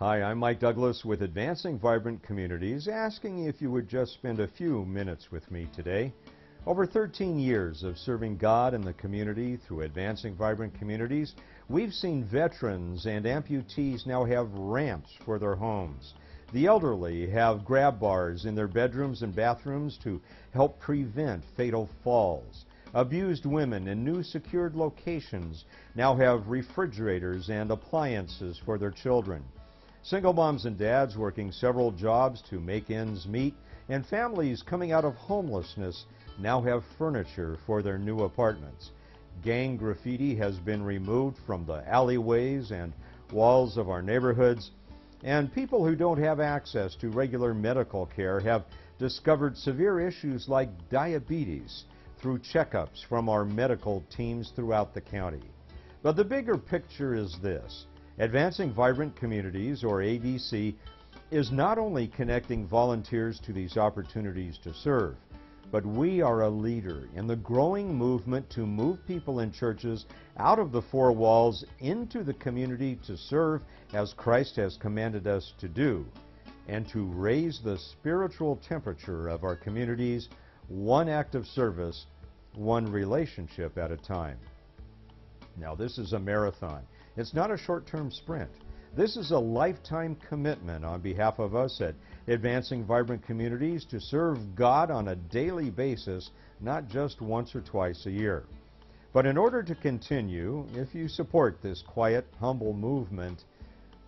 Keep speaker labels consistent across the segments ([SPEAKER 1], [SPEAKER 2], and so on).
[SPEAKER 1] Hi, I'm Mike Douglas with Advancing Vibrant Communities, asking if you would just spend a few minutes with me today. Over 13 years of serving God and the community through Advancing Vibrant Communities, we've seen veterans and amputees now have ramps for their homes. The elderly have grab bars in their bedrooms and bathrooms to help prevent fatal falls. Abused women in new secured locations now have refrigerators and appliances for their children. Single moms and dads working several jobs to make ends meet, and families coming out of homelessness now have furniture for their new apartments. Gang graffiti has been removed from the alleyways and walls of our neighborhoods, and people who don't have access to regular medical care have discovered severe issues like diabetes through checkups from our medical teams throughout the county. But the bigger picture is this. Advancing Vibrant Communities, or AVC, is not only connecting volunteers to these opportunities to serve, but we are a leader in the growing movement to move people in churches out of the four walls into the community to serve as Christ has commanded us to do, and to raise the spiritual temperature of our communities one act of service, one relationship at a time. Now, this is a marathon. It's not a short-term sprint. This is a lifetime commitment on behalf of us at Advancing Vibrant Communities to serve God on a daily basis, not just once or twice a year. But in order to continue, if you support this quiet, humble movement,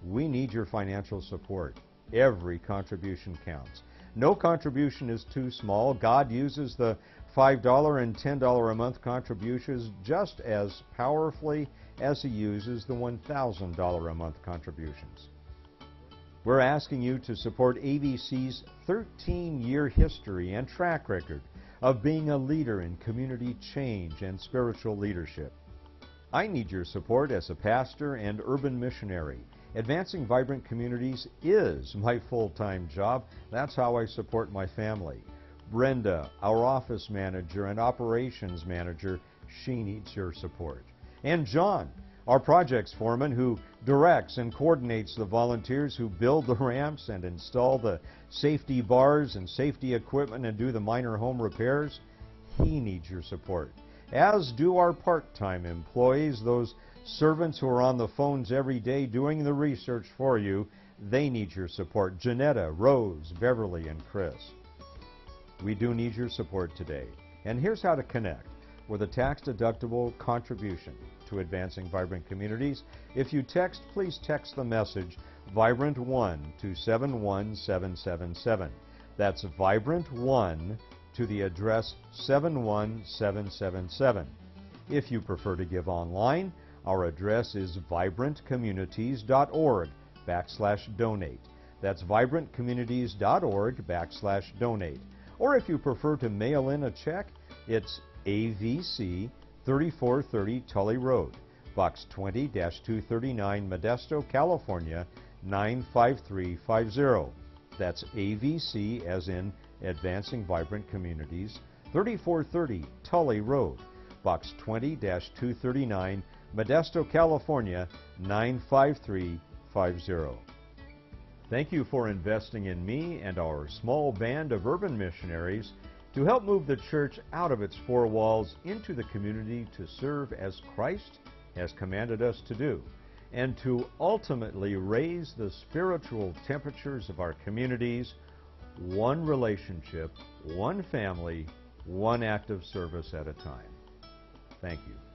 [SPEAKER 1] we need your financial support. Every contribution counts. No contribution is too small. God uses the $5 and $10 a month contributions just as powerfully as he uses the $1,000 a month contributions. We're asking you to support AVC's 13-year history and track record of being a leader in community change and spiritual leadership. I need your support as a pastor and urban missionary Advancing vibrant communities is my full-time job. That's how I support my family. Brenda, our office manager and operations manager, she needs your support. And John, our projects foreman who directs and coordinates the volunteers who build the ramps and install the safety bars and safety equipment and do the minor home repairs, he needs your support. As do our part-time employees, those servants who are on the phones every day doing the research for you, they need your support. Janetta, Rose, Beverly, and Chris. We do need your support today. And here's how to connect with a tax-deductible contribution to Advancing Vibrant Communities. If you text, please text the message Vibrant1 to 71777. That's Vibrant1 to the address 71777. If you prefer to give online, our address is vibrantcommunities.org backslash donate. That's vibrantcommunities.org backslash donate. Or if you prefer to mail in a check, it's AVC 3430 Tully Road, Box 20-239 Modesto, California 95350. That's AVC as in Advancing Vibrant Communities, 3430 Tully Road, Box 20-239 Modesto, California 95350. Thank you for investing in me and our small band of urban missionaries to help move the church out of its four walls into the community to serve as Christ has commanded us to do, and to ultimately raise the spiritual temperatures of our communities, one relationship, one family, one act of service at a time. Thank you.